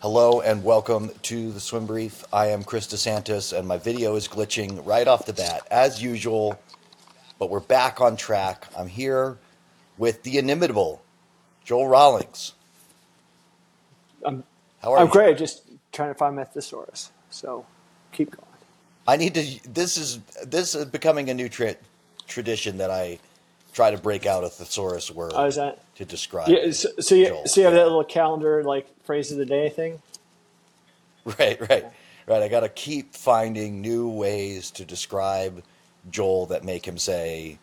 Hello and welcome to the Swim Brief. I am Chris DeSantis and my video is glitching right off the bat, as usual, but we're back on track. I'm here with the inimitable Joel Rawlings. I'm, How are I'm you? great. Just trying to find my thesaurus. So keep going. I need to. This is this is becoming a new tra- tradition that I try to break out a thesaurus word Oh, is that? to describe. Yeah. So, so you Joel. so you have Yeah. that little calendar like phrase of the day thing. Right, right, right. I got to keep finding new ways to describe Joel that make him say,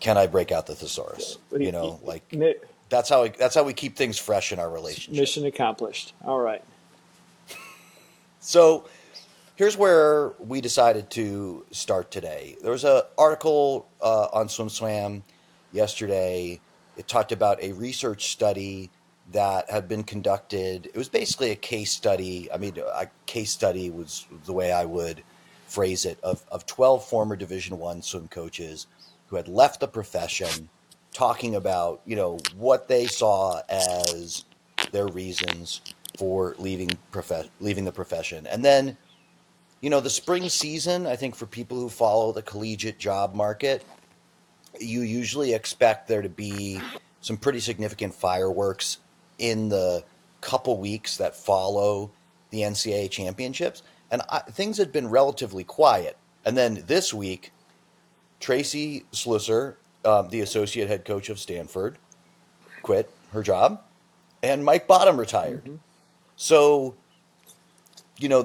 "Can I break out the thesaurus?" You know, like Mi- that's how we, that's how we keep things fresh in our relationship. mission accomplished. All right. So here's where we decided to start today. There was an article uh, on SwimSwam yesterday. It talked about a research study that had been conducted. It was basically a case study. I mean, a case study was the way I would phrase it of, of 12 former Division One swim coaches who had left the profession, talking about you know what they saw as their reasons for leaving prof- leaving the profession. And then, you know, the spring season, I think for people who follow the collegiate job market, you usually expect there to be some pretty significant fireworks in the couple weeks that follow the NCAA championships. And I, things had been relatively quiet. And then this week, Tracy Slusser, um, the associate head coach of Stanford, quit her job, and Mike Bottom retired. So, you know,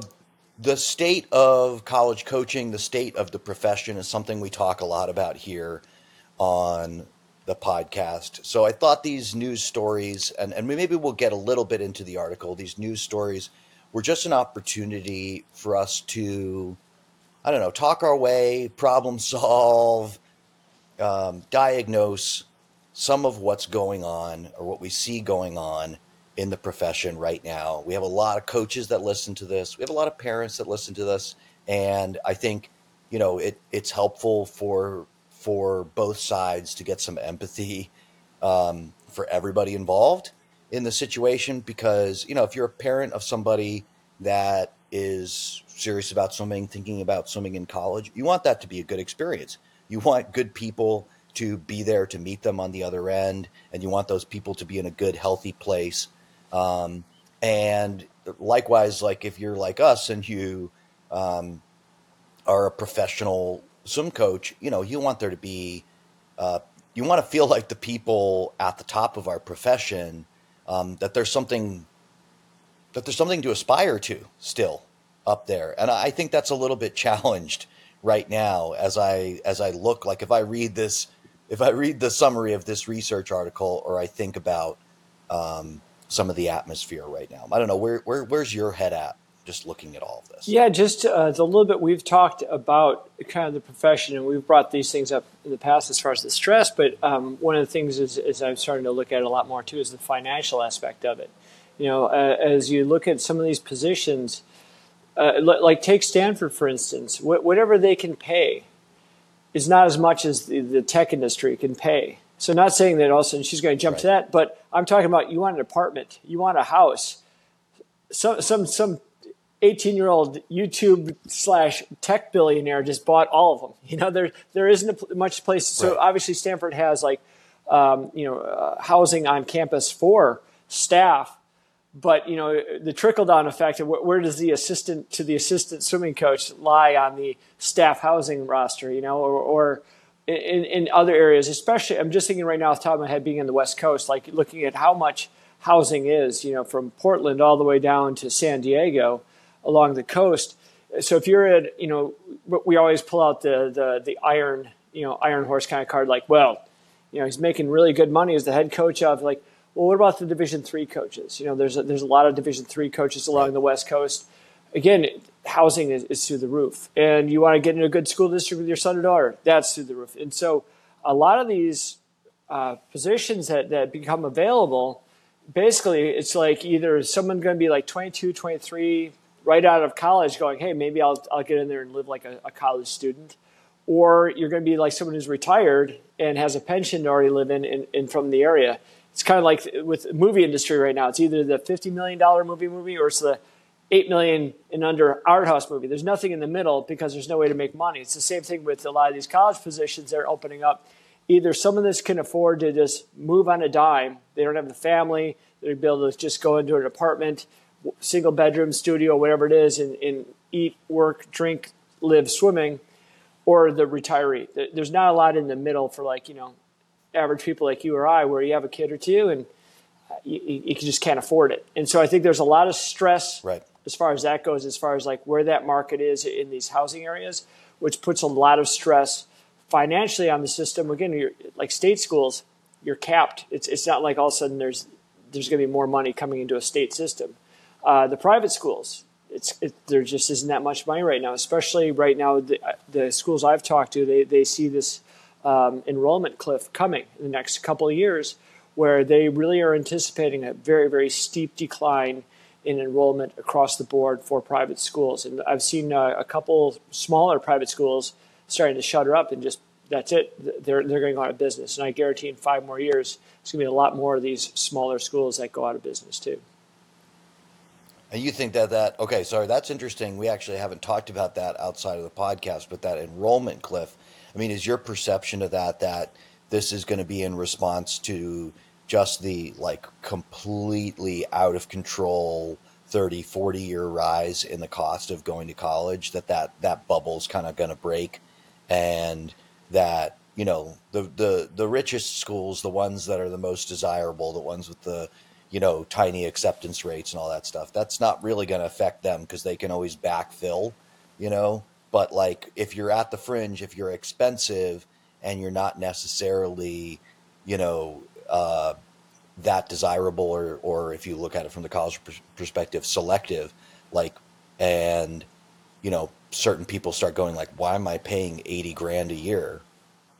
the state of college coaching, the state of the profession is something we talk a lot about here on the podcast. So I thought these news stories, and, and maybe we'll get a little bit into the article, these news stories were just an opportunity for us to, I don't know, talk our way, problem solve, um, diagnose some of what's going on or what we see going on in the profession right now. We have a lot of coaches that listen to this. We have a lot of parents that listen to this, and I think you know it it's helpful for for both sides to get some empathy um, for everybody involved in the situation because you know if you're a parent of somebody that is serious about swimming, thinking about swimming in college, you want that to be a good experience. You want good people to be there to meet them on the other end, and you want those people to be in a good, healthy place. Um, and likewise, like if you're like us and you um, are a professional swim coach, you know, you want there to be, uh, you want to feel like the people at the top of our profession um, that there's something that there's something to aspire to still up there, and I think that's a little bit challenged right now as I as I look like if I read this if I read the summary of this research article or I think about um, some of the atmosphere right now. I don't know where, where where's your head at just looking at all of this. Yeah, just uh, little bit we've talked about kind of the profession, and we've brought these things up in the past as far as the stress. But um, one of the things is, is I'm starting to look at a lot more too is the financial aspect of it. You know, uh, as you look at some of these positions, uh, like take Stanford for instance, wh- whatever they can pay is not as much as the, the tech industry can pay. So, not saying that all of a sudden she's going to jump to that, but I'm talking about you want an apartment, you want a house. Some some some 18 year old YouTube slash tech billionaire just bought all of them. You know, there there isn't much place. So Right. obviously Stanford has like, um, you know, uh, housing on campus for staff, but you know the trickle down effect of wh- where does the assistant to the assistant swimming coach lie on the staff housing roster? You know, or, or in, in other areas, especially I'm just thinking right now off the top of my head, being in the West Coast, like looking at how much housing is, you know, from Portland all the way down to San Diego along the coast. So if you're at, you know, we always pull out the the the iron, you know, iron horse kind of card, like, well, you know, he's making really good money as the head coach of like, well, what about the Division three coaches? You know, there's a, there's a lot of Division three coaches along the West Coast. Again, housing is, is through the roof, and you want to get into a good school district with your son or daughter, that's through the roof. And so, a lot of these uh, positions that that become available, basically, it's like either someone going to be like 22, 23, right out of college, going, hey, maybe I'll I'll get in there and live like a, a college student, or you're going to be like someone who's retired and has a pension to already live in, in, in from the area. it's kind of like with the movie industry right now. It's either the fifty million dollar movie movie or it's the eight million and under art house movie. There's nothing in the middle because there's no way to make money. It's the same thing with a lot of these college positions they're opening up. Either some of this can afford to just move on a dime. They don't have the family. They're able to just go into an apartment, single bedroom, studio, whatever it is, and, and eat, work, drink, live swimming, or the retiree. There's not a lot in the middle for like you know average people like you or I, where you have a kid or two and uh, you, you just can't afford it. And so I think there's a lot of stress right. As far as that goes, as far as like where that market is in these housing areas, which puts a lot of stress financially on the system. Again, you're, like state schools, you're capped. It's it's not like all of a sudden there's there's going to be more money coming into a state system. Uh, the private schools, it's it, there just isn't that much money right now. Especially right now, the, the schools I've talked to, they they see this um, enrollment cliff coming in the next couple of years, where they really are anticipating a very, very steep decline in enrollment across the board for private schools. And I've seen uh, a couple smaller private schools starting to shutter up and just that's it. They're, they're going out of business. And I guarantee in five more years, it's going to be a lot more of these smaller schools that go out of business too. And you think that that okay? Sorry, that's interesting. We actually haven't talked about that outside of the podcast, but that enrollment cliff I mean, is your perception of that that this is going to be in response to just the like completely out of control 30 40 year rise in the cost of going to college that that that bubble's kind of going to break. And that you know the the the richest schools the ones that are the most desirable the ones with the you know tiny acceptance rates and all that stuff that's not really going to affect them because they can always backfill you know? But like if you're at the fringe, if you're expensive and you're not necessarily, you know, uh, that desirable, or or if you look at it from the college perspective, selective, like, and you know, certain people start going like, why am I paying eighty grand a year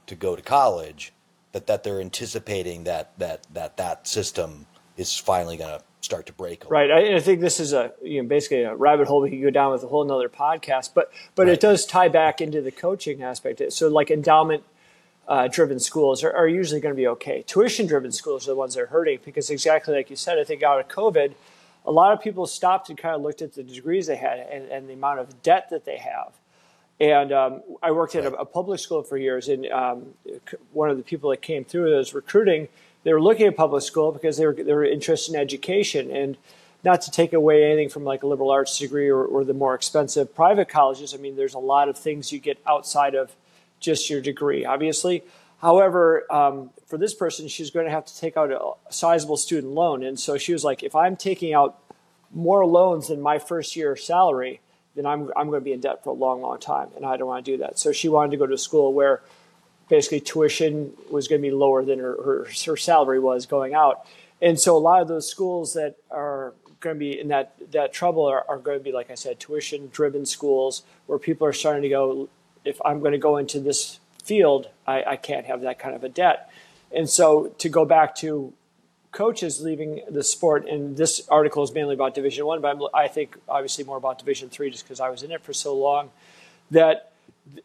to go to college? That that they're anticipating that that that that system is finally going to start to break. right. I, I, think this is a you know basically a rabbit hole we could go down with a whole another podcast, but but right. it does tie back into the coaching aspect. So like endowment. Uh, driven schools are, are usually going to be okay. Tuition driven schools are the ones that are hurting because exactly like you said, I think out of COVID, a lot of people stopped and kind of looked at the degrees they had and, and the amount of debt that they have. And um, I worked at a, a, public school for years, and um, one of the people that came through was recruiting they were looking at public school because they were they were interested in education and not to take away anything from like a liberal arts degree or, or the more expensive private colleges. I mean, there's a lot of things you get outside of just your degree, obviously. However, um, for this person, she's going to have to take out a sizable student loan, and so she was like, if I'm taking out more loans than my first year salary, then I'm I'm going to be in debt for a long, long time, and I don't want to do that. So she wanted to go to a school where basically tuition was going to be lower than her, her, her salary was going out. And so a lot of those schools that are going to be in that, that trouble are, are going to be, like I said, tuition driven schools where people are starting to go, if I'm going to go into this field, I, I can't have that kind of a debt. And so to go back to coaches leaving the sport, and this article is mainly about Division One, but I'm, I think obviously more about Division Three, just because I was in it for so long. That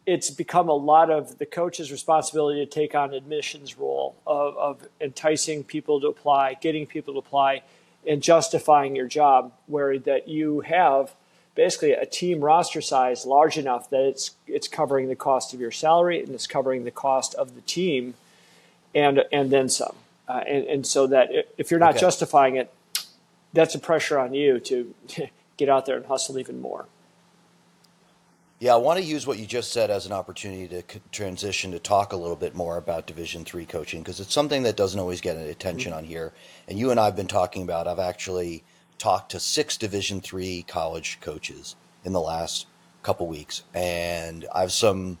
it's become a lot of the coach's responsibility to take on admissions role of, of enticing people to apply, getting people to apply, and justifying your job. Where that you have basically a team roster size large enough that it's it's covering the cost of your salary and it's covering the cost of the team, and and then some. Uh, and, and so that if you're not okay. justifying it, that's a pressure on you to get out there and hustle even more. Yeah, I want to use what you just said as an opportunity to transition to talk a little bit more about Division three coaching because it's something that doesn't always get attention mm-hmm. on here. And you and I have been talking about. I've actually talked to six Division three college coaches in the last couple weeks, and I've some.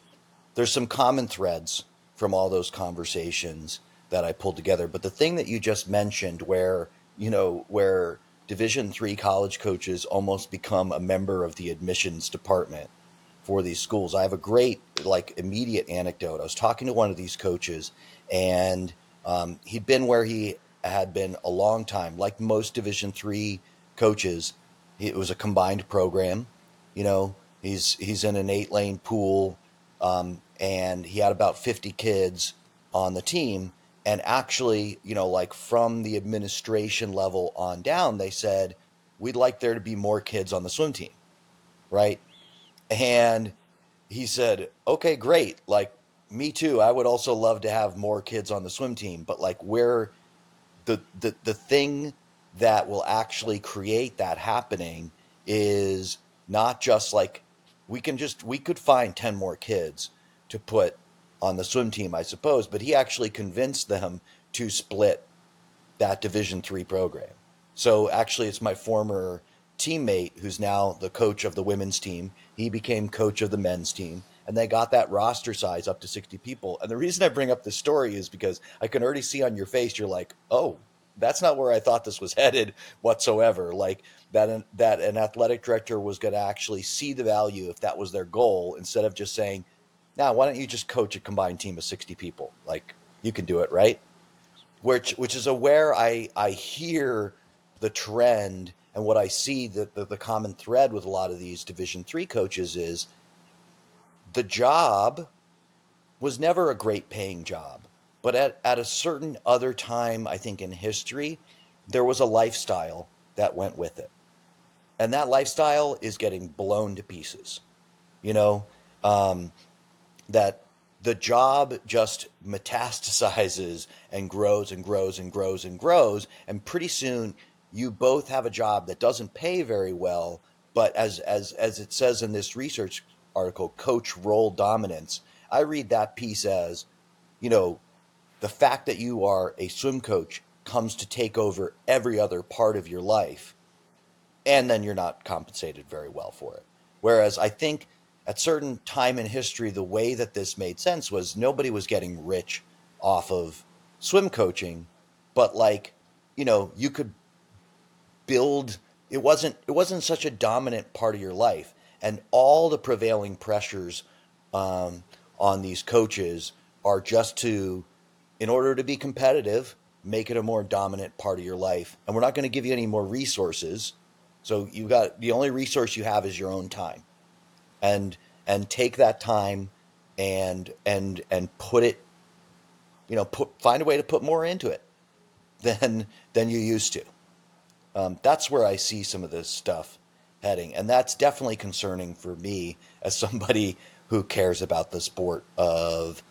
There's some common threads from all those conversations that I pulled together. But the thing that you just mentioned, where you know where Division three college coaches almost become a member of the admissions department for these schools. I have a great, like, immediate anecdote. I was talking to one of these coaches, and um, he'd been where he had been a long time. Like most Division three coaches, it was a combined program. You know, he's he's in an eight lane pool, um, and he had about fifty kids on the team. and actually, you know, like from the administration level on down, they said, we'd like there to be more kids on the swim team. Right. And he said, okay, great. Like, me too. I would also love to have more kids on the swim team, but like, where the, the, the thing that will actually create that happening is not just like we can just, we could find 10 more kids to put on the swim team, I suppose, but he actually convinced them to split that Division three program. So actually, it's my former teammate who's now the coach of the women's team. He became coach of the men's team, and they got that roster size up to 60 people. And the reason I bring up this story is because I can already see on your face you're like, oh, that's not where I thought this was headed whatsoever. Like that, that an athletic director was going to actually see the value if that was their goal, instead of just saying, now why don't you just coach a combined team of 60 people? Like you can do it right? Which which is a where i i hear the trend and what i see that the, the common thread with a lot of these division three coaches is the job was never a great paying job but at, at a certain other time i think in history there was a lifestyle that went with it. And that lifestyle is getting blown to pieces you know? Um, that the job just metastasizes and grows and grows and grows and grows and pretty soon you both have a job that doesn't pay very well but as as as it says in this research article coach role dominance i read that piece as you know the fact that you are a swim coach comes to take over every other part of your life and then you're not compensated very well for it whereas i think at certain time in history, the way that this made sense was nobody was getting rich off of swim coaching, but like, you know, you could build it wasn't it wasn't such a dominant part of your life. And all the prevailing pressures um, on these coaches are just to, in order to be competitive, make it a more dominant part of your life. And we're not going to give you any more resources. So you got the only resource you have is your own time and and take that time and and and put it you know put find a way to put more into it than than you used to um, that's where i see some of this stuff heading and that's definitely concerning for me as somebody who cares about the sport of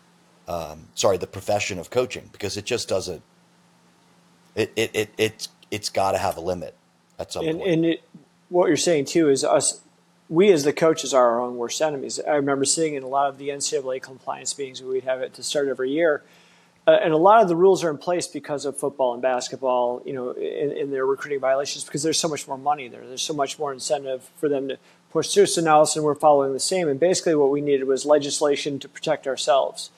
um, sorry the profession of coaching because it just doesn't it it, it it's it's got to have a limit at some and, point and it, what you're saying too is us we as the coaches are our own worst enemies. I remember seeing in a lot of the NCAA compliance meetings we'd have at the start every year, uh, and a lot of the rules are in place because of football and basketball, you know, in, in, their recruiting violations because there's so much more money there. There's so much more incentive for them to push through. So now, we're following the same, and basically what we needed was legislation to protect ourselves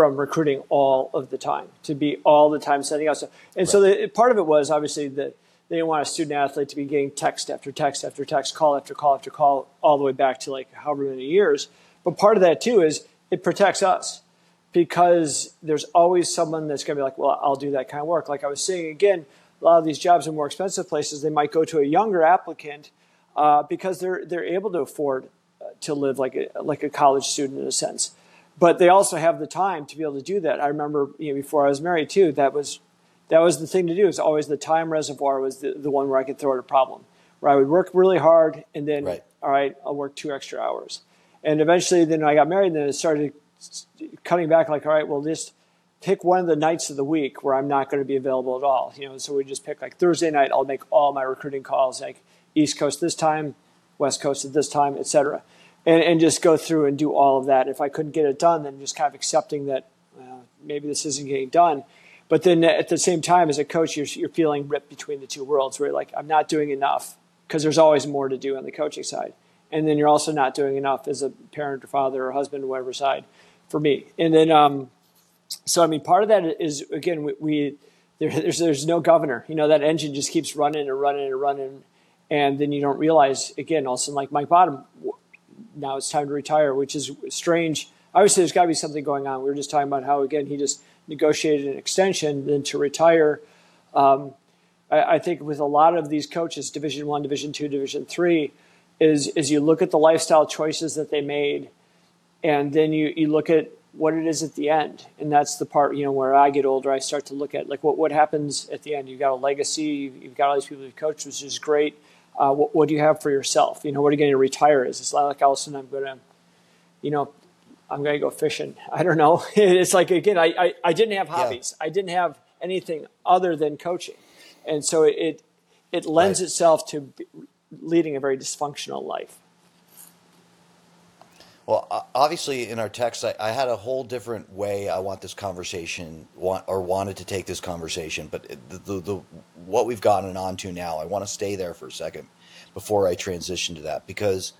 from recruiting all of the time, to be all the time sending out stuff. And right. so the, part of it was obviously that they didn't want a student athlete to be getting text after text after text, call after call after call, all the way back to like however many years. But part of that too is it protects us because there's always someone that's going to be like, well, I'll do that kind of work. Like I was saying again, a lot of these jobs in more expensive places, they might go to a younger applicant uh, because they're they're able to afford uh, to live like a, like a college student in a sense. But they also have the time to be able to do that. I remember you know, before I was married too, that was that was the thing to do. Is always the time reservoir was the, the one where I could throw at a problem, where I would work really hard and then, right. all right, I'll work two extra hours. And eventually, then I got married, and then it started cutting back. Like, all right, well, just pick one of the nights of the week where I'm not going to be available at all. You know, so we just pick like Thursday night. I'll make all my recruiting calls, like East Coast this time, West Coast at this time, etc. And, and just go through and do all of that. If I couldn't get it done, then just kind of accepting that well, maybe this isn't getting done but then at the same time, as a coach, you're, you're feeling ripped between the two worlds where you're like, I'm not doing enough because there's always more to do on the coaching side. And then you're also not doing enough as a parent or father or husband, or whatever side for me. And then, um, so I mean, part of that is, again, we, we there, there's, there's no governor. You know, that engine just keeps running and running and running. And then you don't realize, again, all of a sudden, like Mike Bottom, now it's time to retire, which is strange. Obviously, there's got to be something going on. We were just talking about how, again, he just negotiated an extension than to retire. Um, I, I, think with a lot of these coaches, Division One, Division Two, Division Three, is is you look at the lifestyle choices that they made, and then you you look at what it is at the end. And that's the part, you know, where I get older, I start to look at like what, what happens at the end. You've got a legacy, you've got all these people you've coached, which is great. Uh, what, what, do you have for yourself? You know, what are you going to retire as? It's like all of a sudden I'm going to, you know, I'm going to go fishing. I don't know. it's like, again, I, I, I didn't have hobbies. Yeah. I didn't have anything other than coaching. And so it, it lends right. itself to leading a very dysfunctional life. Well, obviously, in our text, I, I, had a whole different way I want this conversation, want, or wanted to take this conversation. But the, the, the, what we've gotten onto now, I want to stay there for a second before I transition to that because,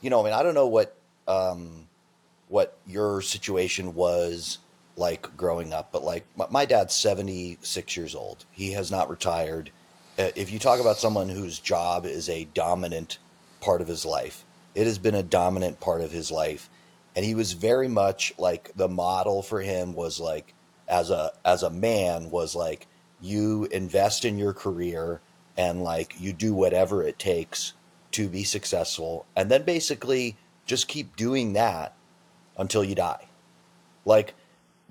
you know, I mean, I don't know what um, what your situation was like growing up, but like my, my dad's seventy six years old. He has not retired. Uh, if you talk about someone whose job is a dominant part of his life it has been a dominant part of his life. And he was very much like the model for him was like as a as a man was like you invest in your career and like you do whatever it takes to be successful and then basically just keep doing that until you die. Like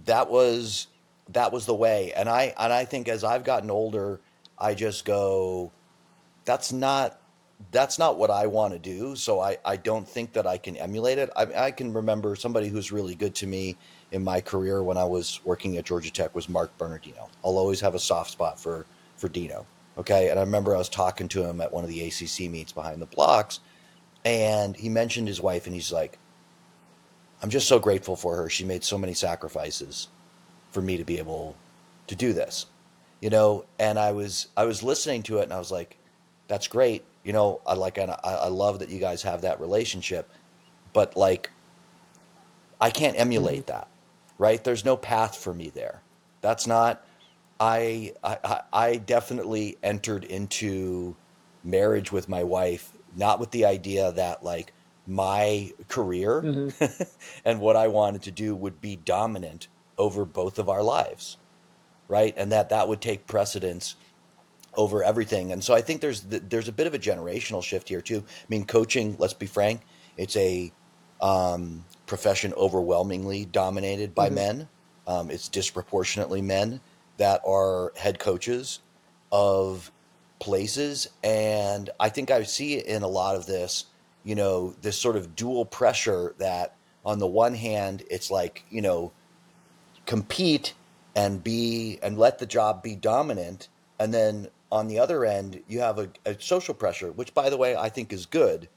that was that was the way. And I and I think as I've gotten older, I just go that's not that's not what I want to do. So I, I don't think that I can emulate it. I, I can remember somebody who's really good to me in my career when I was working at Georgia Tech was Mark Bernardino. I'll always have a soft spot for for Dino. Okay, and I remember I was talking to him at one of the ACC meets behind the blocks, and he mentioned his wife, and he's like, "I'm just so grateful for her. She made so many sacrifices for me to be able to do this." You know, and I was I was listening to it, and I was like, "That's great." You know, I like, I, I love that you guys have that relationship, but like, I can't emulate mm-hmm. that, right? There's no path for me there. That's not, I, I, I definitely entered into marriage with my wife, not with the idea that like my career mm-hmm. and what I wanted to do would be dominant over both of our lives, right? And that that would take precedence over everything. And so I think there's there's a bit of a generational shift here too. I mean, coaching. Let's be frank, it's a um, profession overwhelmingly dominated by mm-hmm. men. Um, it's disproportionately men that are head coaches of places, and I think I see in a lot of this, you know, this sort of dual pressure that on the one hand, it's like you know, compete and be and let the job be dominant, and then on the other end, you have a, a, social pressure, which, by the way, I think is good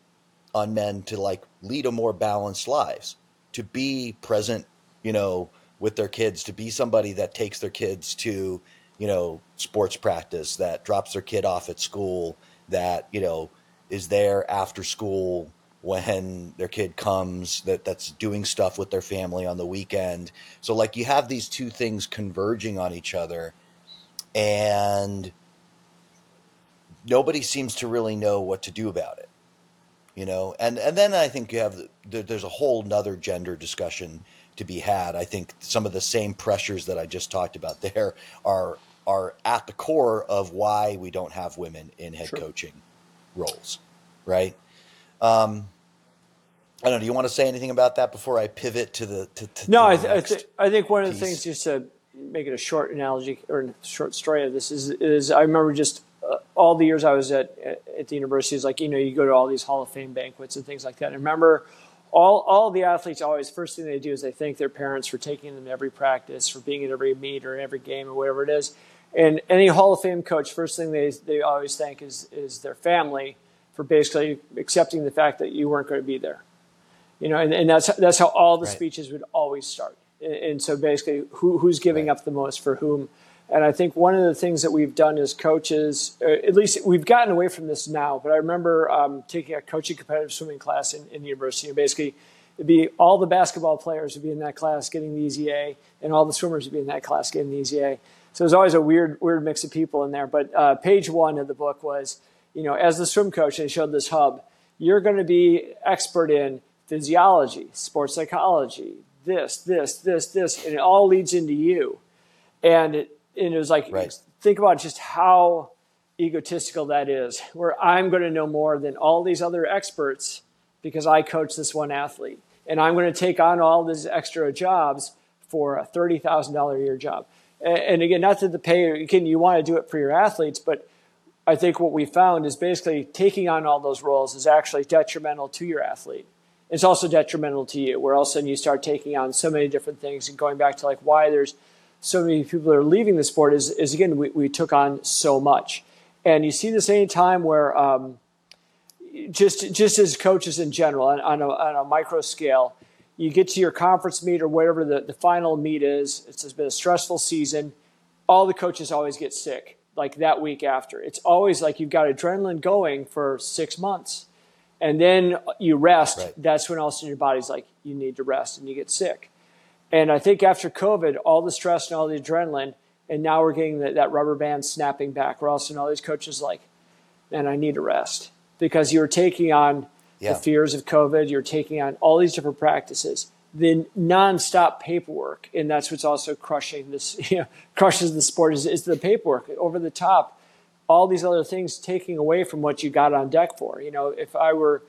on men to like lead a more balanced lives, to be present, you know, with their kids, to be somebody that takes their kids to, you know, sports practice, that drops their kid off at school, that you know is there after school when their kid comes that that's doing stuff with their family on the weekend. So like you have these two things converging on each other. And nobody seems to really know what to do about it you know and and then i think you have there's a whole nother gender discussion to be had i think some of the same pressures that i just talked about there are are at the core of why we don't have women in head sure. coaching roles right um I don't know. Do you want to say anything about that before I pivot to the? To, to no, I, th- I, th- I, think one of the things just to make it a short analogy or a short story of this is is I remember just uh, all the years I was at at the university is like you know you go to all these Hall of Fame banquets and things like that. And remember, all all the athletes always first thing they do is they thank their parents for taking them to every practice, for being at every meet or every game or whatever it is. And any Hall of Fame coach, first thing they they always thank is is their family for basically accepting the fact that you weren't going to be there. You know, and, and that's that's how all the right. speeches would always start. And, and so basically, who, who's giving right. up the most for whom? And I think one of the things that we've done as coaches, uh, at least we've gotten away from this now, but I remember um, taking a coaching competitive swimming class in, in university. And basically, it'd be all the basketball players would be in that class getting the easy A, and all the swimmers would be in that class getting the easy A. So there's always a weird, weird mix of people in there. But uh, page one of the book was, you know, as the swim coach, they showed this hub. You're going to be expert in physiology, sports psychology, this, this, this, this, and it all leads into you. And it, and it was like right. think about just how egotistical that is where i'm going to know more than all these other experts because i coach this one athlete and I'm going to take on all these extra jobs for a thirty thousand dollar a year job. And, and again, not that the pay again you want to do it for your athletes, but I think what we found is basically taking on all those roles is actually detrimental to your athlete. It's also detrimental to you, where all of a sudden you start taking on so many different things and going back to like why there's so many people are leaving the sport is, is again, we, we took on so much. And you see this any time where um, just, just as coaches in general, on, on, a, on a micro scale, you get to your conference meet or whatever the, the final meet is, it's been a stressful season. All the coaches always get sick like that week after. It's always like you've got adrenaline going for six months. And then you rest. Right. That's when all of a sudden your body's like, you need to rest and you get sick. And I think after COVID, all the stress and all the adrenaline, and now we're getting that, that rubber band snapping back. We're also all these coaches like, man, I need a rest because you're taking on yeah. the fears of COVID. You're taking on all these different practices, the nonstop paperwork, and that's what's also crushing this, you know, crushes the sport is, is the paperwork over the top. All these other things taking away from what you got on deck for. You know, if I were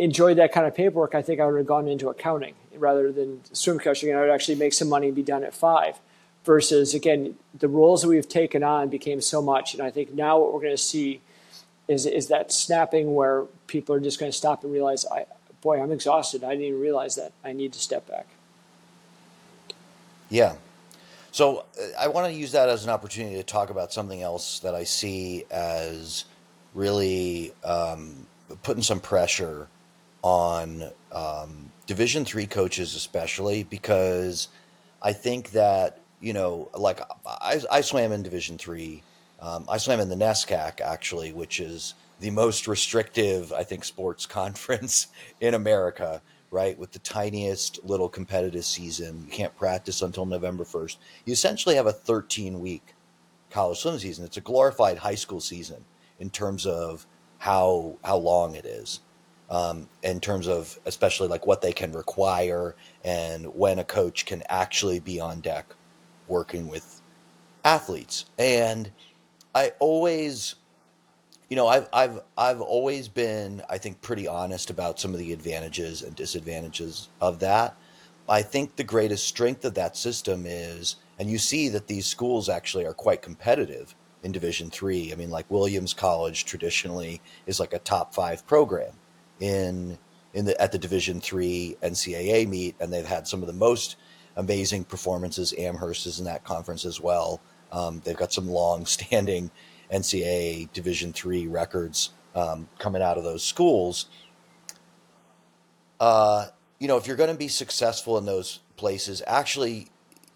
enjoyed that kind of paperwork, I think I would have gone into accounting rather than swim coaching, and I would actually make some money and be done at five. Versus again, the roles that we've taken on became so much, and I think now what we're going to see is is that snapping where people are just going to stop and realize, I boy, I'm exhausted. I didn't even realize that. I need to step back. Yeah. So uh, I want to use that as an opportunity to talk about something else that I see as really um, putting some pressure on um, Division three coaches, especially because I think that you know, like I, I swam in Division three. Um, I swam in the NESCAC actually, which is the most restrictive, I think, sports conference in America. Right, with the tiniest little competitive season, you can't practice until November first. You essentially have a 13 week college swim season. It's a glorified high school season in terms of how how long it is um, in terms of especially like what they can require and when a coach can actually be on deck working with athletes. And I always, you know, I've I've I've always been, I think, pretty honest about some of the advantages and disadvantages of that. I think the greatest strength of that system is, and you see that these schools actually are quite competitive in Division three. I mean, like Williams College traditionally is like a top five program in in the at the Division three NCAA meet, and they've had some of the most amazing performances. Amherst is in that conference as well. Um, they've got some long-standing NCAA Division three records um, coming out of those schools. Uh, you know, if you're going to be successful in those places, actually,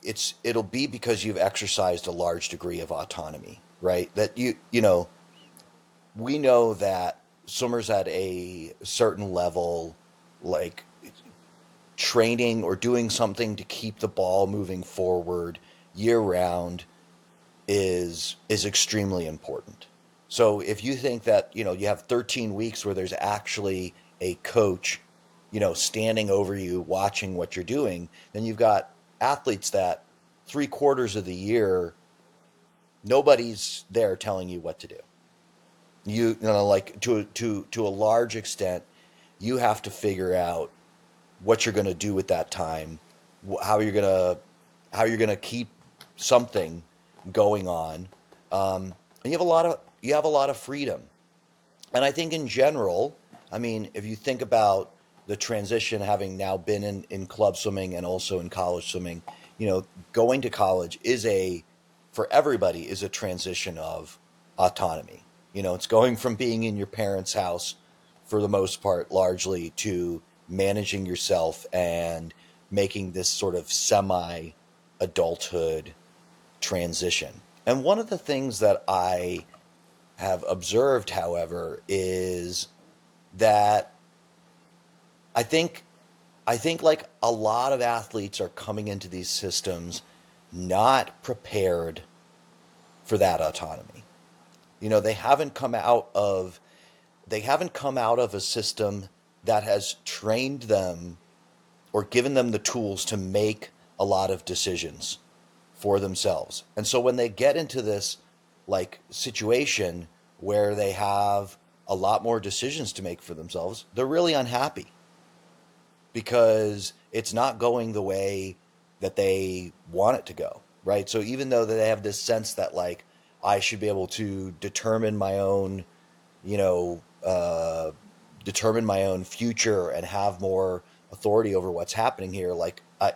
it's it'll be because you've exercised a large degree of autonomy, right? That you you know, we know that swimmers at a certain level, like training or doing something to keep the ball moving forward year round is is extremely important. So if you think that, you know, you have 13 weeks where there's actually a coach, you know, standing over you watching what you're doing, then you've got athletes that 3 quarters of the year nobody's there telling you what to do you, you know like to to to a large extent you have to figure out what you're going to do with that time how you're going to how you're going to keep something going on. Um, and you have a lot of you have a lot of freedom. And i think in general i mean if you think about the transition having now been in, in club swimming and also in college swimming you know going to college is a for everybody is a transition of autonomy you know, it's going from being in your parents' house for the most part, largely, to managing yourself and making this sort of semi adulthood transition. And one of the things that I have observed, however, is that I think I think like a lot of athletes are coming into these systems not prepared for that autonomy. You know, they haven't come out of they haven't come out of a system that has trained them or given them the tools to make a lot of decisions for themselves. And so when they get into this like situation where they have a lot more decisions to make for themselves, they're really unhappy. because it's not going the way that they want it to go, right? So even though they have this sense that like I should be able to determine my own, you know, uh, determine my own future and have more authority over what's happening here, like I,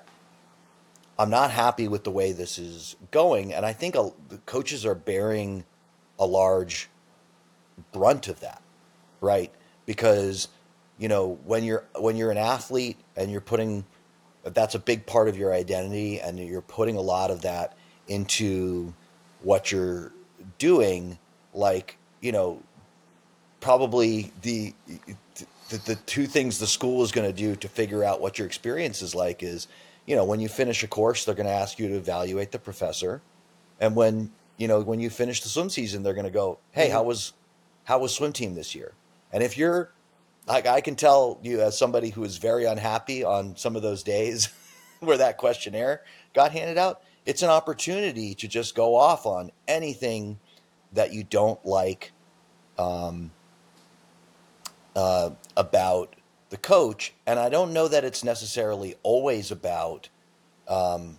I'm not happy with the way this is going, and I think a, the coaches are bearing a large brunt of that, right? Because you know when you're when you're an athlete and you're putting that's a big part of your identity, and you're putting a lot of that into what you're doing. Like you know, probably the the, the two things the school is going to do to figure out what your experience is like is you know when you finish a course they're going to ask you to evaluate the professor and when you know when you finish the swim season they're going to go hey mm-hmm. how was how was swim team this year and if you're like i can tell you as somebody who is very unhappy on some of those days where that questionnaire got handed out it's an opportunity to just go off on anything that you don't like um, uh, about the coach. And I don't know that it's necessarily always about, um,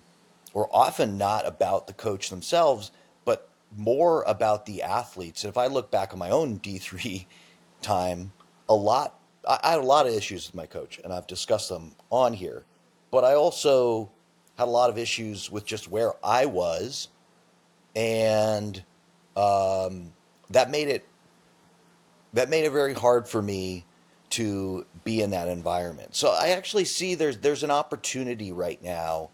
or often not about the coach themselves, but more about the athletes. And if I look back on my own D3 time, a lot, I, I had a lot of issues with my coach, and I've discussed them on here. But I also had a lot of issues with just where I was, and um, that made it that made it very hard for me to be in that environment. So I actually see there's there's an opportunity right now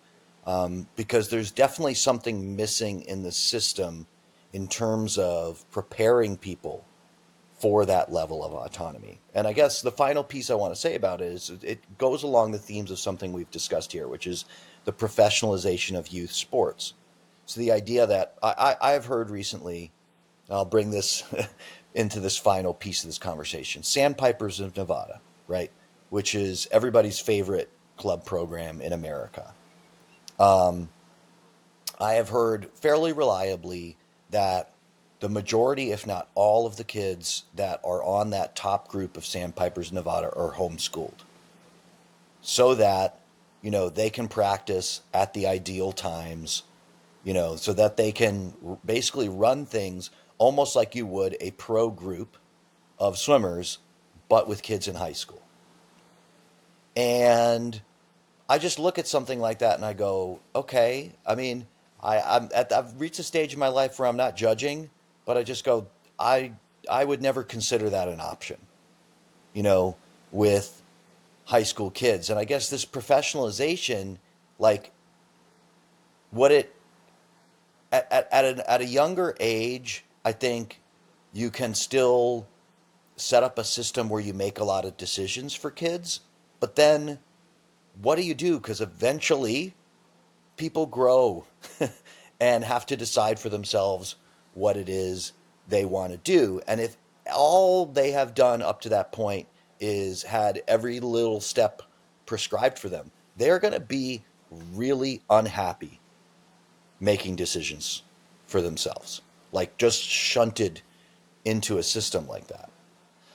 um, because there's definitely something missing in the system in terms of preparing people for that level of autonomy. And I guess the final piece I want to say about it is it goes along the themes of something we've discussed here, which is the professionalization of youth sports. So the idea that I, I, have heard recently, I'll bring this into this final piece of this conversation. Sandpipers of Nevada, right? Which is everybody's favorite club program in America. Um, I have heard fairly reliably that the majority, if not all, of the kids that are on that top group of Sandpipers Nevada are homeschooled, so that you know they can practice at the ideal times, you know, so that they can basically run things almost like you would a pro group of swimmers, but with kids in high school. And I just look at something like that and I go, okay. I mean, I, I'm at, I've reached a stage in my life where I'm not judging, but I just go, I I would never consider that an option, you know, with high school kids. And I guess this professionalization, like, what it at at, at, a, at a younger age, I think you can still set up a system where you make a lot of decisions for kids, but then what do you do? Because eventually people grow and have to decide for themselves what it is they want to do. And if all they have done up to that point is had every little step prescribed for them, they're going to be really unhappy making decisions for themselves like just shunted into a system like that.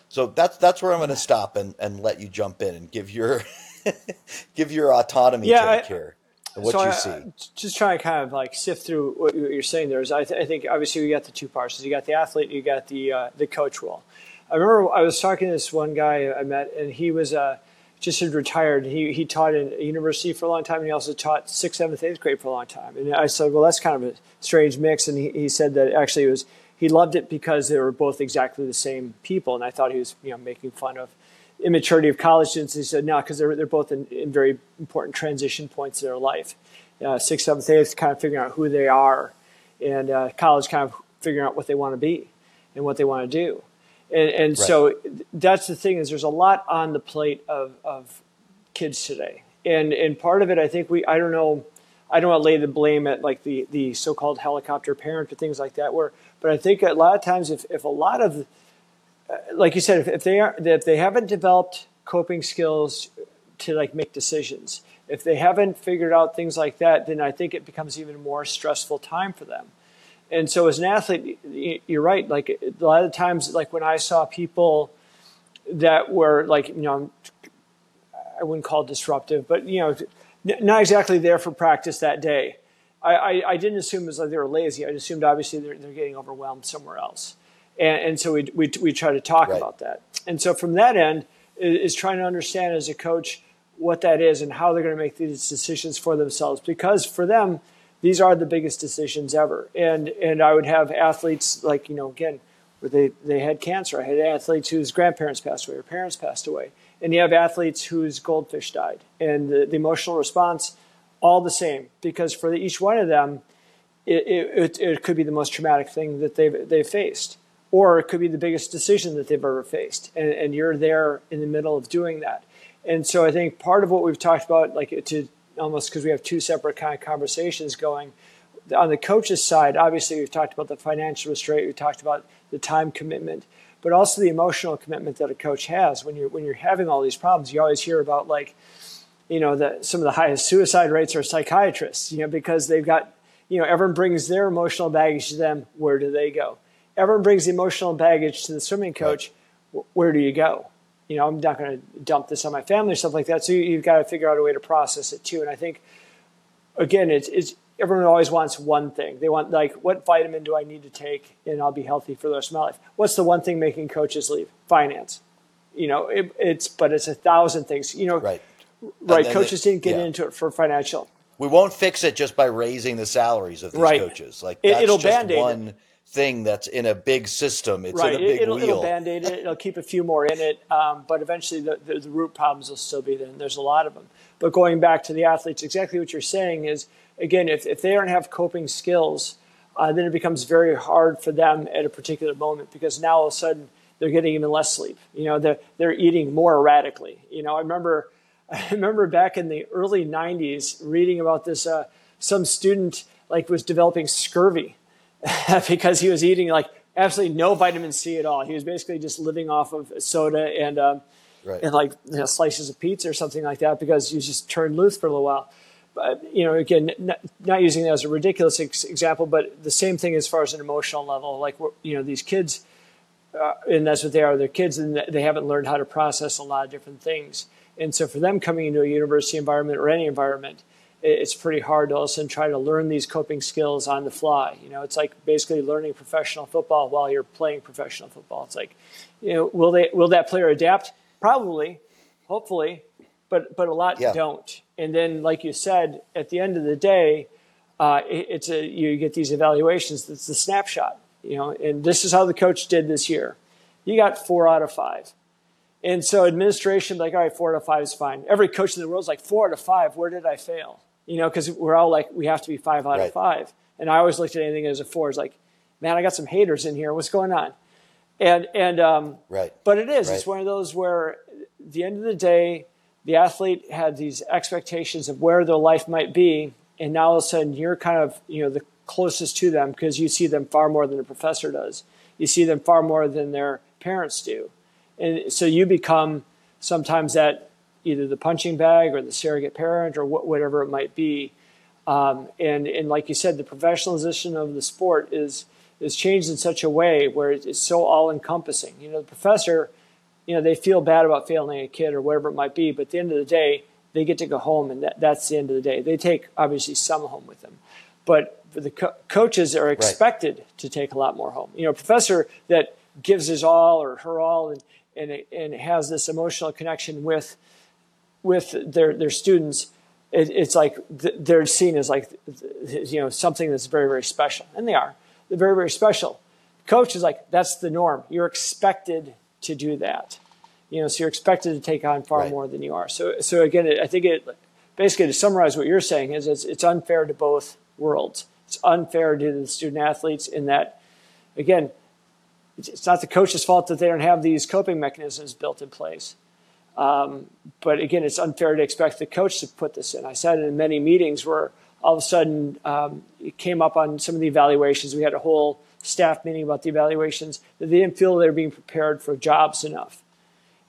So that's that's where I'm going to stop and, and let you jump in and give your give your autonomy yeah, take I, here. What so you I, see? Just trying to kind of like sift through what you're saying. There is, I, th- I think, obviously, you got the two parts. You got the athlete, you got the uh, the coach role. I remember I was talking to this one guy I met, and he was uh, just had retired. He he taught in a university for a long time, and he also taught sixth, seventh, eighth grade for a long time. And I said, well, that's kind of a strange mix. And he, he said that actually it was he loved it because they were both exactly the same people. And I thought he was you know making fun of immaturity of college students. He said no, because they're they're both in, in, very important transition points in their life. Uh, sixth, seventh, eighth, kind of figuring out who they are, and uh, college kind of figuring out what they want to be and what they want to do. And, and right. so that's the thing is there's a lot on the plate of, of kids today. And, and part of it, I think we, I don't know, I don't want to lay the blame at like the, the so-called helicopter parent or things like that where, but I think a lot of times if, if a lot of, uh, like you said, if, if they are, if they haven't developed coping skills to like make decisions, if they haven't figured out things like that, then I think it becomes even more stressful time for them and so as an athlete, you're right. Like a lot of times, like when I saw people that were like, you know, I wouldn't call it disruptive, but you know, not exactly there for practice that day. I, I, I didn't assume it was like they were lazy. I assumed obviously they're, they're getting overwhelmed somewhere else. And, and so we, we, we try to talk right. about that. And so from that end is trying to understand as a coach what that is and how they're going to make these decisions for themselves. Because for them, these are the biggest decisions ever. And, and I would have athletes like, you know, again, where they, they had cancer. I had athletes whose grandparents passed away or parents passed away. And you have athletes whose goldfish died. And the, the emotional response – all the same because for each one of them, it, it, it, could be the most traumatic thing that they've, they've faced, or it could be the biggest decision that they've ever faced. And, and you're there in the middle of doing that. And so I think part of what we've talked about, like to almost because we have two separate kind of conversations going on the coach's side, obviously we've talked about the financial restraint, we've talked about the time commitment, but also the emotional commitment that a coach has when you're when you're having all these problems. You always hear about like you know, the, some of the highest suicide rates are psychiatrists, you know, because they've got, you know, everyone brings their emotional baggage to them. Where do they go? Everyone brings the emotional baggage to the swimming coach. Right. Where do you go? You know, I'm not going to dump this on my family or stuff like that. So you, have got to figure out a way to process it too. And I think, again, it's, it's everyone always wants one thing. They want like, what vitamin do I need to take, and I'll be healthy for the rest of my life. What's the one thing making coaches leave? Finance. You know, it, it's but it's a thousand things. You know, right Right. Coaches didn't get yeah. into it for financial. We won't fix it just by raising the salaries of these right. coaches. Like that's it'll just one it. Thing that's in a big system. It's right. in a big it'll, wheel. It'll band-aid it. It'll keep a few more in it, um, but eventually the, the, the, root problems will still be there. And there's a lot of them. But going back to the athletes, exactly what you're saying is again, if, if they don't have coping skills, uh, then it becomes very hard for them at a particular moment because now all of a sudden they're getting even less sleep. You know, they're they're eating more erratically. You know, I remember I remember back in the early 90s reading about this. Uh, some student like was developing scurvy because he was eating like absolutely no vitamin C at all. He was basically just living off of soda and um, right. and like you know, slices of pizza or something like that because he was just turned loose for a little while. But you know, again, not, not using that as a ridiculous ex- example, but the same thing as far as an emotional level. Like you know, these kids, uh, and that's what they are. They're kids, and they haven't learned how to process a lot of different things. And so for them coming into a university environment or any environment, it's pretty hard to also try to learn these coping skills on the fly. You know, it's like basically learning professional football while you're playing professional football. It's like, you know, will they will that player adapt? Probably, hopefully, but but a lot yeah. don't. And then, like you said, at the end of the day, uh, it, it's a you get these evaluations. It's the snapshot. You know, and this is how the coach did this year. He got four out of five. And so administration, like, all right, four out of five is fine. Every coach in the world is like, four out of five, where did I fail? You know, because we're all like, we have to be five out right. of five. And I always looked at anything as a four. It's like, man, I got some haters in here. What's going on? And, and, um, right. But it is. Right. It's one of those where, at the end of the day, the athlete had these expectations of where their life might be. And now all of a sudden you're kind of, you know, the closest to them because you see them far more than a professor does. You see them far more than their parents do and so you become sometimes that either the punching bag or the surrogate parent or wh- whatever it might be. Um, and and like you said, the professionalization of the sport is is changed in such a way where it's so all encompassing. You know, the professor, you know, they feel bad about failing a kid or whatever it might be, but at the end of the day, they get to go home, and that, that's the end of the day. They take obviously some home with them, but the co- coaches are expected right. to take a lot more home. You know, a professor that gives his all or her all and and, and has this emotional connection with with their their students, it, it's like they're seen as like you know something that's very very special, and they are. They're very very special. Coach is like that's the norm. You're expected to do that. You know, so you're expected to take on far right. more than you are. So so again, I think it basically to summarize what you're saying is it's, it's unfair to both worlds. It's unfair to the student athletes in that, again, it's not the coach's fault that they don't have these coping mechanisms built in place. Um, but again, it's unfair to expect the coach to put this in. I said in many meetings where all of a sudden um, it came up on some of the evaluations. We had a whole staff meeting about the evaluations that they didn't feel they were being prepared for jobs enough.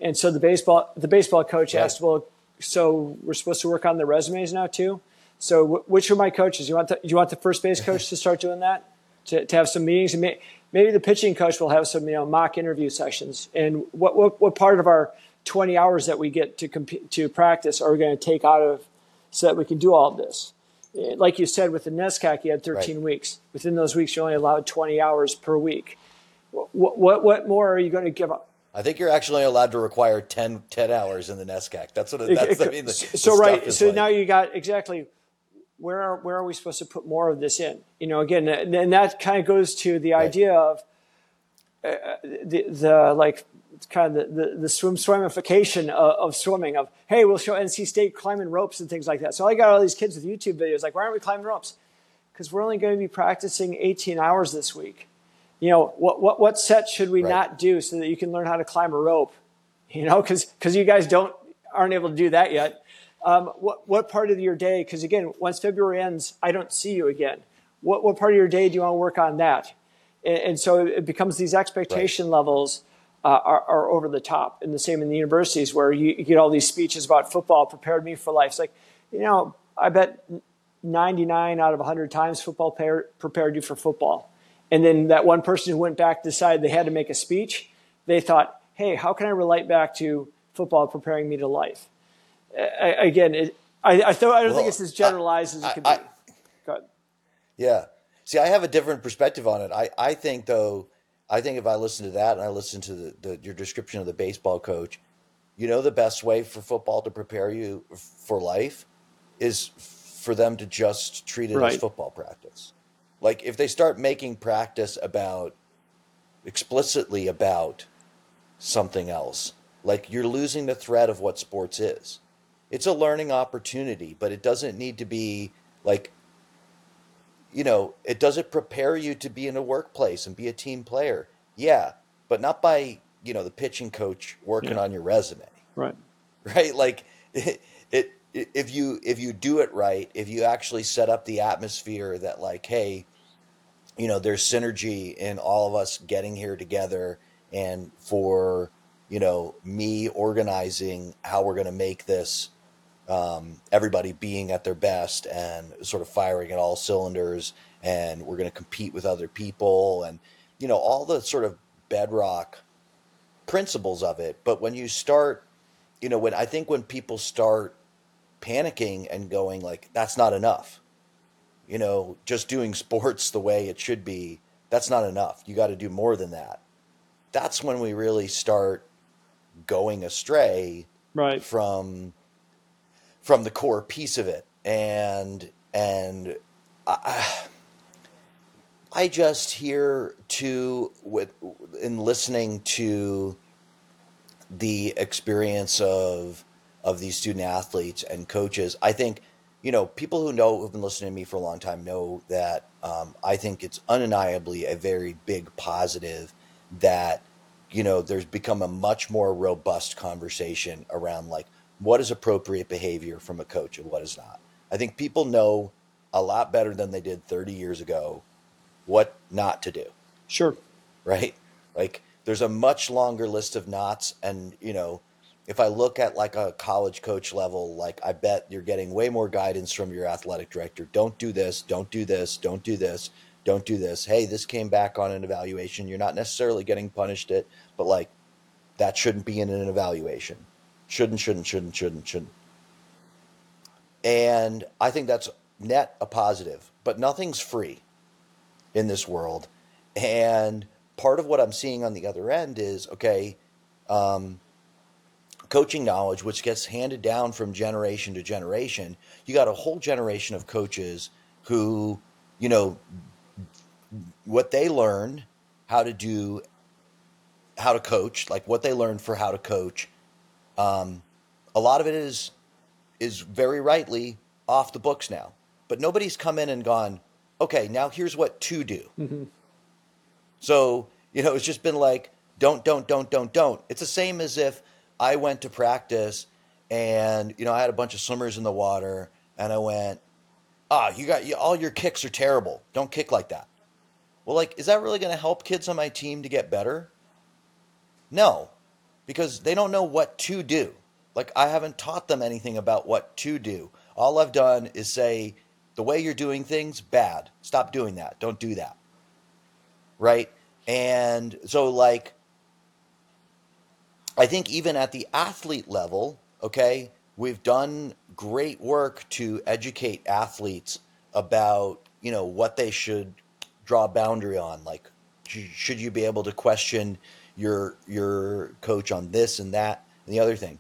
And so the baseball the baseball coach right. asked, "Well, so we're supposed to work on the resumes now too. So w- which are my coaches? You want the, you want the first base coach to start doing that? To, to have some meetings and maybe the pitching coach will have some you know mock interview sessions and what what, what part of our 20 hours that we get to comp- to practice are we going to take out of so that we can do all of this? Eh, like you said, with the NESCAC, you had 13 right. weeks. Within those weeks, you only allowed 20 hours per week. What, what, what more are you going to give up? I think you're actually allowed to require 10, 10 hours in the NESCAC. That's what it, that's, I mean. The, so the right, so like. now you got exactly where are, where are we supposed to put more of this in? You know, again, and that kind of goes to the right. idea of uh, the, the like kind of the, the, the swim swimification of, of, swimming of hey we'll show nc state climbing ropes and things like that. So i got all these kids with youtube videos like why aren't we climbing ropes? Because we're only going to be practicing 18 hours this week. You know what what, what set should we right. not do so that you can learn how to climb a rope? You know because because you guys don't aren't able to do that yet. Um, what what part of your day because again once february ends i don't see you again. What what part of your day do you want to work on that? And, and so it becomes these expectation right. levels uh, are, are, over the top. And the same in the universities where you, you, get all these speeches about football prepared me for life. It's like, you know, I bet 99 out of 100 times football par- prepared you for football. And then that one person who went back decided they had to make a speech. They thought, hey, how can I relate back to football preparing me to life? I, again, it, I, I, thought, I don't well, think it's as generalized as it could be. Yeah. See, I have a different perspective on it. I, I think, though, I think if I listen to that and I listen to the, the, your description of the baseball coach, you know, the best way for football to prepare you for life is for them to just treat it right. as football practice. Like if they start making practice about explicitly about something else, like you're losing the thread of what sports is. It's a learning opportunity, but it doesn't need to be like you know, it does it prepare you to be in a workplace and be a team player? Yeah, but not by you know the pitching coach working yeah. on your resume. Right. Right. Like it, it, if you if you do it right, if you actually set up the atmosphere that like, hey, you know, there's synergy in all of us getting here together, and for you know me organizing how we're going to make this um, everybody being at their best and sort of firing at all cylinders and we're going to compete with other people and you know all the sort of bedrock principles of it. But when you start you know when i think when people start panicking and going like that's not enough you know just doing sports the way it should be that's not enough. You got to do more than that. That's when we really start going astray right. from from the core piece of it, and and I, I just hear to with in listening to the experience of of these student athletes and coaches. I think you know people who know who've been listening to me for a long time know that um, I think it's undeniably a very big positive that you know there's become a much more robust conversation around like what is appropriate behavior from a coach and what is not. I think people know a lot better than they did 30 years ago what not to do. Sure. Right? Like there's a much longer list of knots and you know if I look at like a college coach level, like I bet you're getting way more guidance from your athletic director. Don't do this, don't do this, don't do this, don't do this. Hey, this came back on an evaluation. You're not necessarily getting punished it, but like that shouldn't be in an evaluation. Shouldn't, shouldn't, shouldn't, shouldn't, shouldn't. And I think that's net a positive, but nothing's free in this world. And part of what I'm seeing on the other end is okay, um, coaching knowledge, which gets handed down from generation to generation. You got a whole generation of coaches who, you know, what they learned how to do, how to coach, like what they learned for how to coach um, a lot of it is is very rightly off the books now, but nobody's come in and gone, okay, now here's what to do. Mm-hmm. So you know, it's just been like, don't, don't, don't, don't, don't. It's the same as if I went to practice and you know I had a bunch of swimmers in the water, and I went, ah, you got you, all your kicks are terrible. Don't kick like that. Well, like, is that really going to help kids on my team to get better? No, because they don't know what to do. Like I haven't taught them anything about what to do. All I've done is say the way you're doing things bad. Stop doing that. Don't do that. Right? And so like I think even at the athlete level, okay, we've done great work to educate athletes about you know what they should draw a boundary on like should you be able to question your your coach on this and that and the other thing.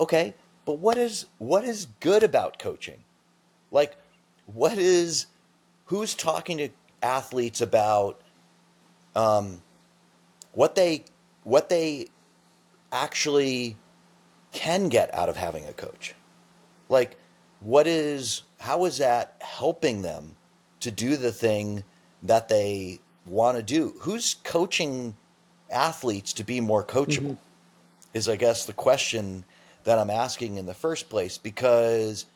Okay but what is what is good about coaching? Like what is who's talking to athletes about um, what they what they actually can get out of having a coach? Like what is how is that helping them to do the thing that they want to do? Who's coaching athletes to be more coachable mm-hmm. is i guess the question that i'm asking in the first place because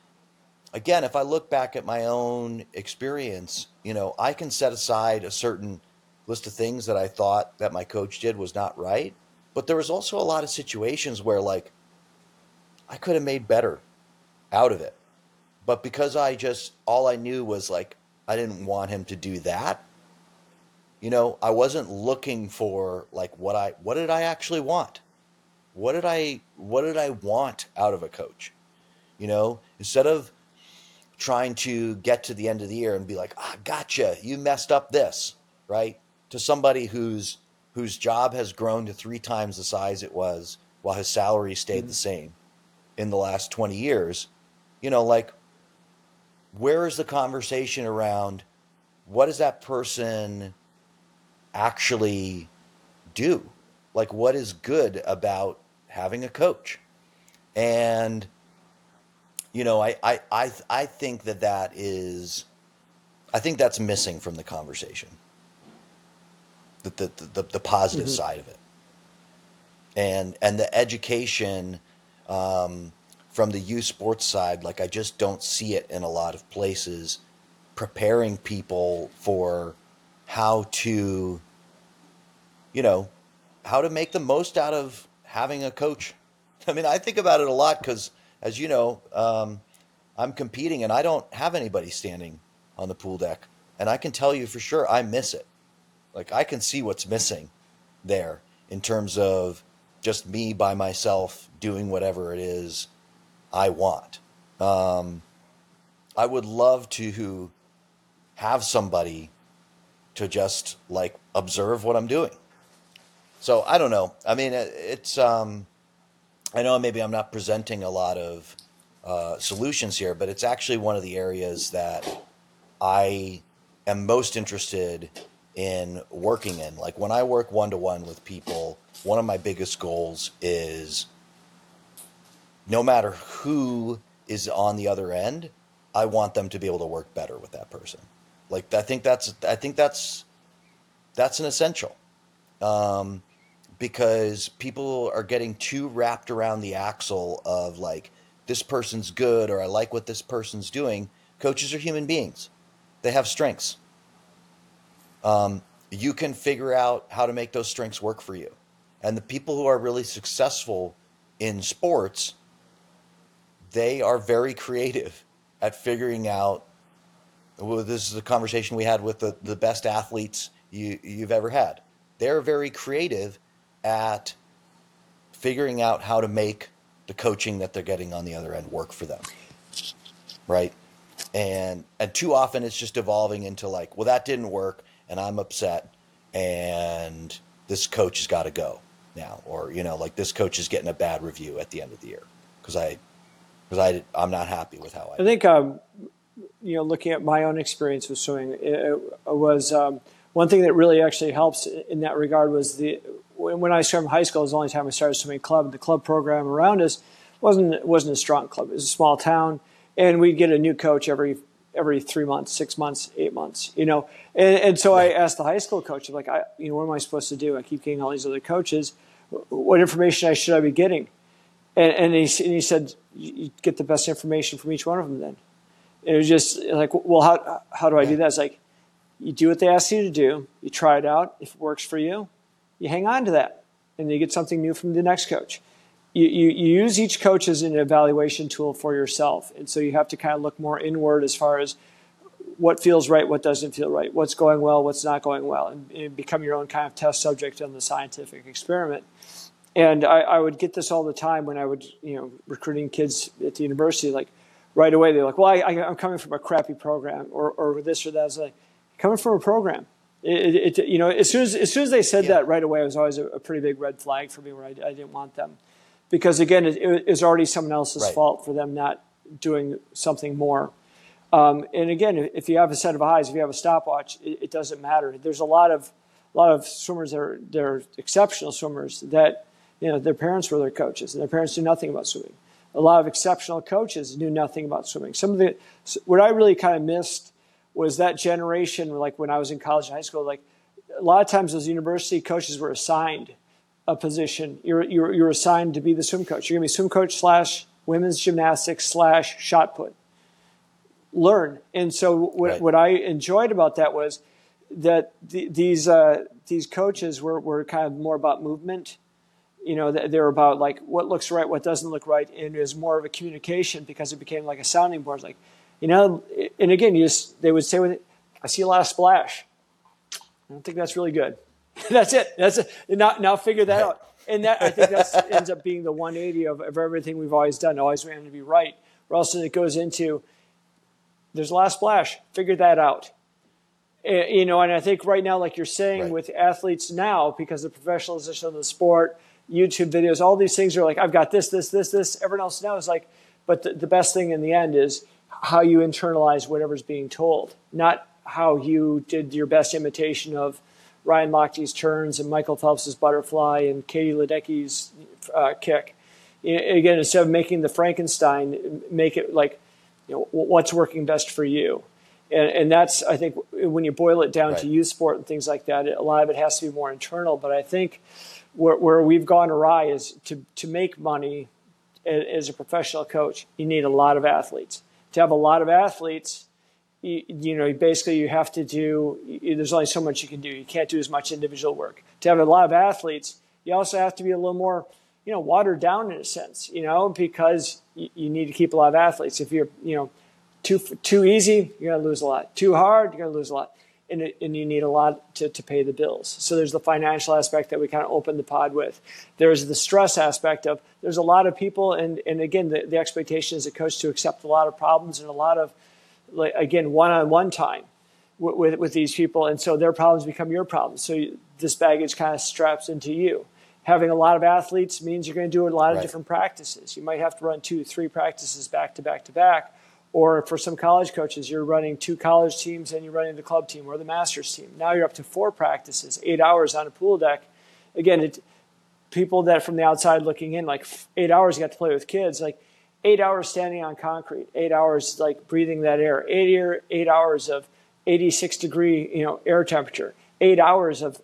again if i look back at my own experience you know i can set aside a certain list of things that i thought that my coach did was not right but there was also a lot of situations where like i could have made better out of it but because I just, all I knew was like, I didn't want him to do that. You know, I wasn't looking for like what I, what did I actually want? What did I, what did I want out of a coach? You know, instead of trying to get to the end of the year and be like, ah, gotcha, you messed up this, right? To somebody whose, whose job has grown to three times the size it was while his salary stayed mm-hmm. the same in the last 20 years, you know, like where is the conversation around what does that person actually do? Like, what is good about having a coach? And, you know, I, I, I, I think that that is, I think that's missing from the conversation. The, the, the, the positive mm-hmm. side of it. And, and the education, um, from the youth sports side, like I just don't see it in a lot of places preparing people for how to, you know, how to make the most out of having a coach. I mean, I think about it a lot because, as you know, um, I'm competing and I don't have anybody standing on the pool deck. And I can tell you for sure, I miss it. Like, I can see what's missing there in terms of just me by myself doing whatever it is I want. Um, I would love to have somebody to just like observe what I'm doing. So I don't know. I mean, it's. Um, I know maybe I'm not presenting a lot of uh, solutions here, but it's actually one of the areas that I am most interested in working in. Like when I work one to one with people, one of my biggest goals is no matter who is on the other end, I want them to be able to work better with that person. Like I think that's I think that's that's an essential. Um, because people are getting too wrapped around the axle of like this person's good or I like what this person's doing. Coaches are human beings. They have strengths. Um, you can figure out how to make those strengths work for you. And the people who are really successful in sports they are very creative at figuring out. Well, this is a conversation we had with the, the best athletes you, you've ever had. They're very creative at figuring out how to make the coaching that they're getting on the other end work for them. Right? And and too often it's just evolving into like, well, that didn't work, and I'm upset, and this coach has got to go now, or you know, like this coach is getting a bad review at the end of the year because I because I I'm not happy with how I. I think um, you know, looking at my own experience with swimming, it, it was um, one thing that really actually helps in that regard was the when I started high school. It was the only time I started swimming club. The club program around us wasn't wasn't a strong club. It was a small town, and we'd get a new coach every every three months, six months, eight months, you know. And, and so I asked the high school coach, like, I, you know, what am I supposed to do? I keep getting all these other coaches. What information I should I be getting? And, and, he, and he said, you get the best information from each one of them then. And it was just like, well, how, how do I do that? It's like, you do what they ask you to do, you try it out. If it works for you, you hang on to that, and you get something new from the next coach. You, you, you use each coach as an evaluation tool for yourself. And so you have to kind of look more inward as far as what feels right, what doesn't feel right, what's going well, what's not going well, and, and become your own kind of test subject on the scientific experiment. and I, I would get this all the time when I would, you know, recruiting kids at the university. Like right away, they're like, "Well, I, am coming from a crappy program, or, or this or that." I was like, "Coming from a program." It, it, you know, as soon as as soon as they said yeah. that right away, it was always a, a, pretty big red flag for me where I, I didn't want them, because again, it, it was already someone else's right. fault for them not doing something more. Um, and again, if you have a set of eyes, if you have a stopwatch, it, it, doesn't matter. There's a lot of a lot of swimmers that are they're exceptional swimmers that you know their parents were their coaches and their parents knew nothing about swimming. A lot of exceptional coaches knew nothing about swimming. Some of the what I really kind of missed was that generation. Like when I was in college and high school, like a lot of times those university coaches were assigned a position. You're you're, you're assigned to be the swim coach. You're gonna be swim coach slash women's gymnastics slash shot put learn. And so what, right. what I enjoyed about that was that the, these uh, these coaches were, were kind of more about movement. You know, they're about like what looks right, what doesn't look right, and it was more of a communication because it became like a sounding board. Like, you know, and again, you just they would say with it, I see a lot of splash. I don't think that's really good. that's it. That's it. Now, now figure that out. And that I think that ends up being the 180 of, of everything we've always done. Always aiming to be right. Or else it goes into there's a lot of splash. Figure that out. Eh, you know, and I think right now, like you're saying right. with athletes now, because of the professionalization of the sport, YouTube videos, all these things are like, I've got this, this, this, this. Everyone else now is like, but the, the best thing in the end is how you internalize whatever's being told, not how you did your best imitation of Ryan Lochte's turns and Michael Phelps's butterfly and Katie Ledecky's uh, kick. Again, instead of making the Frankenstein, make it like you know, what's working best for you. And, and that's, I think, when you boil it down right. to youth sport and things like that, a lot of it has to be more internal. But I think where, where we've gone awry is to, to make money as a professional coach, you need a lot of athletes. To have a lot of athletes, you, you, know, basically you have to do, there's only so much you can do. You can't do as much individual work. To have a lot of athletes, you also have to be a little more you know, watered down in a sense, you know, because you, you need to keep a lot of athletes. If you're, you know, too too easy, you're going to lose a lot. Too hard, you're going to lose a lot. And, it, and you need a lot to, to pay the bills. So there's the financial aspect that we kind of opened the pod with. There's the stress aspect of there's a lot of people, and, and again, the, the expectation is a coach to accept a lot of problems and a lot of, like, again, one on one time with, with, with these people. And so their problems become your problems. So this baggage kind of straps into you having a lot of athletes means you're going to do a lot of right. different practices. You might have to run two, three practices back to back to back. Or for some college coaches, you're running two college teams and you're running the club team or the master's team. Now you're up to four practices, eight hours on a pool deck. Again, it, people that from the outside looking in, like eight hours you got to play with kids, like eight hours standing on concrete, eight hours like breathing that air, eight, eight hours of 86 degree you know air temperature, eight hours of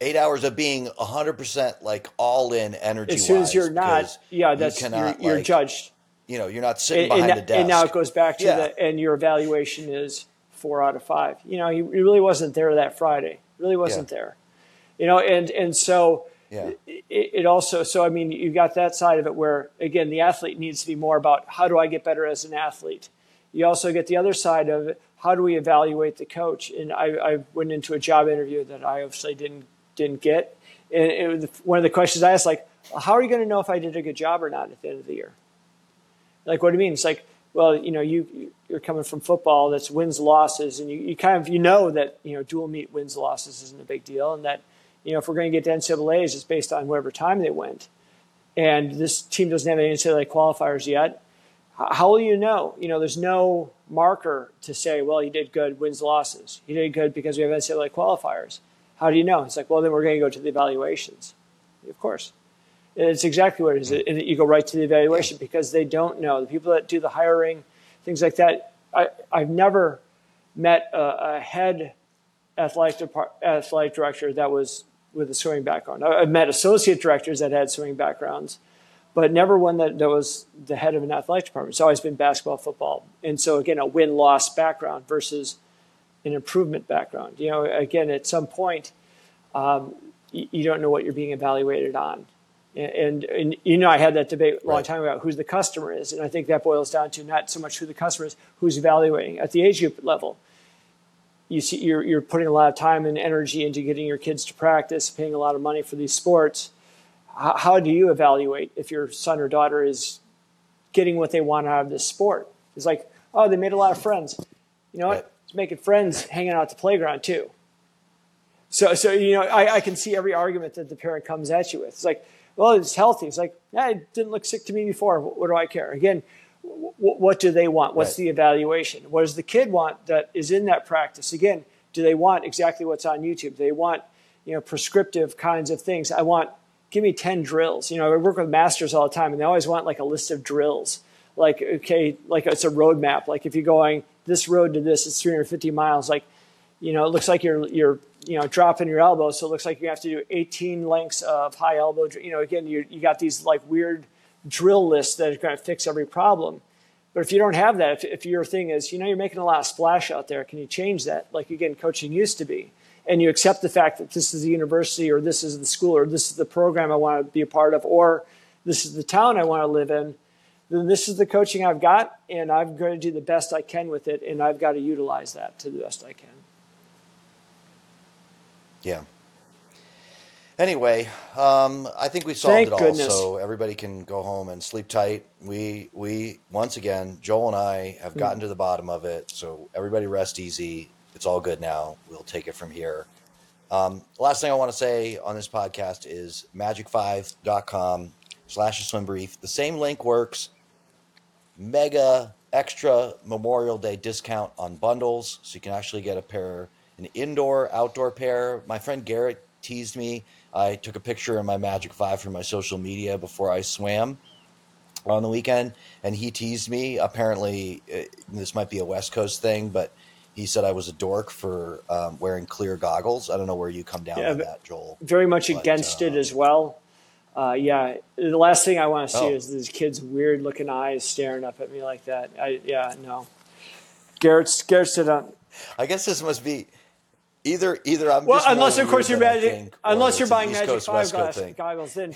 eight hours of being 100% like all in energy as soon as you're not yeah that's you are you're, you're judged you know you're not sitting and, behind and, a desk and now it goes back to yeah. the and your evaluation is four out of five you know he, he really wasn't there that friday really wasn't yeah. there you know and and so yeah. It, it, also so i mean you got that side of it where again the athlete needs to be more about how do i get better as an athlete you also get the other side of it how do we evaluate the coach and i, I went into a job interview that i obviously didn't didn't get. And it was one of the questions I asked, like, how are you going to know if I did a good job or not at the end of the year? Like, what do you mean? It's like, well, you know, you you're coming from football that's wins losses, and you, you kind of you know that you know dual meet wins losses isn't a big deal, and that you know if we're going to get to NCAA's, it's based on whatever time they went, and this team doesn't have any NCAA qualifiers yet. How will you know? You know, there's no marker to say, well, he did good, wins losses. He did good because we have NCAA qualifiers. How do you know? It's like, well, then we're going to go to the evaluations. Of course. It's exactly what it is. And you go right to the evaluation because they don't know. The people that do the hiring, things like that, I, I've never met a, a head athletic, depart, athletic director that was with a swimming background. I've met associate directors that had swimming backgrounds, but never one that, that was the head of an athletic department. It's always been basketball, football. And so, again, a win loss background versus an improvement background. You know, again, at some point, um, you, you, don't know what you're being evaluated on. And, and, you know, I had that debate a long time about who the customer is. And I think that boils down to not so much who the customer is, who's evaluating. At the age group level, you see, you're, you're putting a lot of time and energy into getting your kids to practice, paying a lot of money for these sports. how, how do you evaluate if your son or daughter is getting what they want out of this sport? It's like, oh, they made a lot of friends. You know what? Right. It's making friends hanging out at the playground too. So, so you know, I, I can see every argument that the parent comes at you with. It's like, well, it's healthy. It's like, yeah, it didn't look sick to me before. What, what do I care? Again, w- what do they want? What's Right. the evaluation? What does the kid want that is in that practice? Again, do they want exactly what's on YouTube? They want, you know, prescriptive kinds of things? I want, give me 10 drills. You know, I work with masters all the time and they always want like a list of drills. Like, okay, like it's a roadmap. Like if you're going this road to this, it's 350 miles. Like, you know, it looks like you're you're you know dropping your elbow, so it looks like you have to do 18 lengths of high elbow. You know, again, you you got these like weird drill lists that are going to fix every problem. But if you don't have that, if, if your thing is, you know, you're making a lot of splash out there, can you change that? Like again, coaching used to be, and you accept the fact that this is the university, or this is the school, or this is the program I want to be a part of, or this is the town I want to live in. Then this is the coaching I've got, and I'm going to do the best I can with it, and I've got to utilize that to the best I can. Yeah. Anyway, um, I think we solved Thank it all, goodness. so everybody can go home and sleep tight. We we once again, Joel and I have Hmm. gotten to the bottom of it, so everybody rest easy. It's all good now. We'll take it from here. Um, last thing I want to say on this podcast is magic5.com slash a swim brief. The same link works. Mega extra Memorial Day discount on bundles, so you can actually get a pair, an indoor outdoor pair. My friend Garrett teased me. I took a picture of my Magic Five for my social media before I swam on the weekend, and he teased me. Apparently, uh, this might be a West Coast thing, but he said I was a dork for um, wearing clear goggles. I don't know where you come down Yeah, on that, Joel. very much But, against it um, as well. Uh, yeah, the last thing I want to see Oh. is these kids' weird looking eyes staring up at me like that. I, yeah, no. Garrett's Garrett said on. I guess this must be either either I'm Well, just unless of course you're magic, think, unless you're buying Magic Coast, Five glass, goggles, then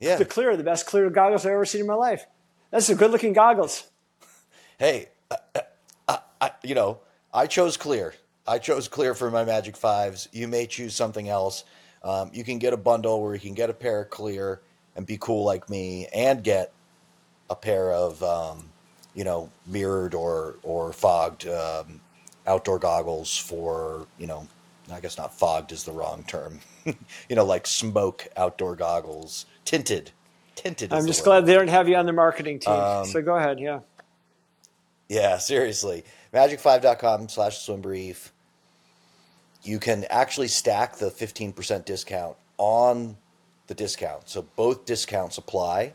Yeah. the clear, the best clear goggles I've ever seen in my life. That's some good looking goggles. hey, uh, uh, I, you know, I chose clear. I chose clear for my Magic Fives. You may choose something else. Um, you can get a bundle where you can get a pair of clear and be cool like me, and get a pair of, um, you know, mirrored or or fogged um, outdoor goggles for, you know, I guess not fogged is the wrong term. you know, like smoke outdoor goggles, tinted, tinted. I'm the just word. glad they don't have you on the marketing team. Um, so go ahead, yeah. Yeah, seriously. Magic5.com slash swim brief. You can actually stack the 15% discount on the discount. So both discounts apply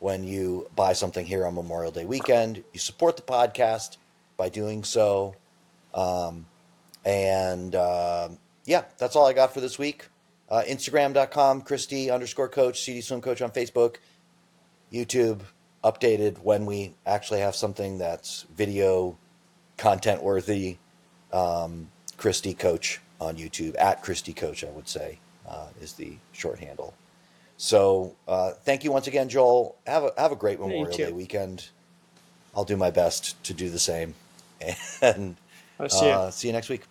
when you buy something here on Memorial Day weekend. You support the podcast by doing so. Um, and um yeah, that's all I got for this week. Uh, Instagram.com, Christy underscore coach, CD swim coach on Facebook. YouTube updated when we actually have something that's video content worthy. Um, Christy Coach on YouTube at Christy Coach, I would say, uh, is the short handle. So uh, thank you once again, Joel. Have a have a great Memorial. Day weekend. I'll do my best to do the same, and See you. uh, see you next week.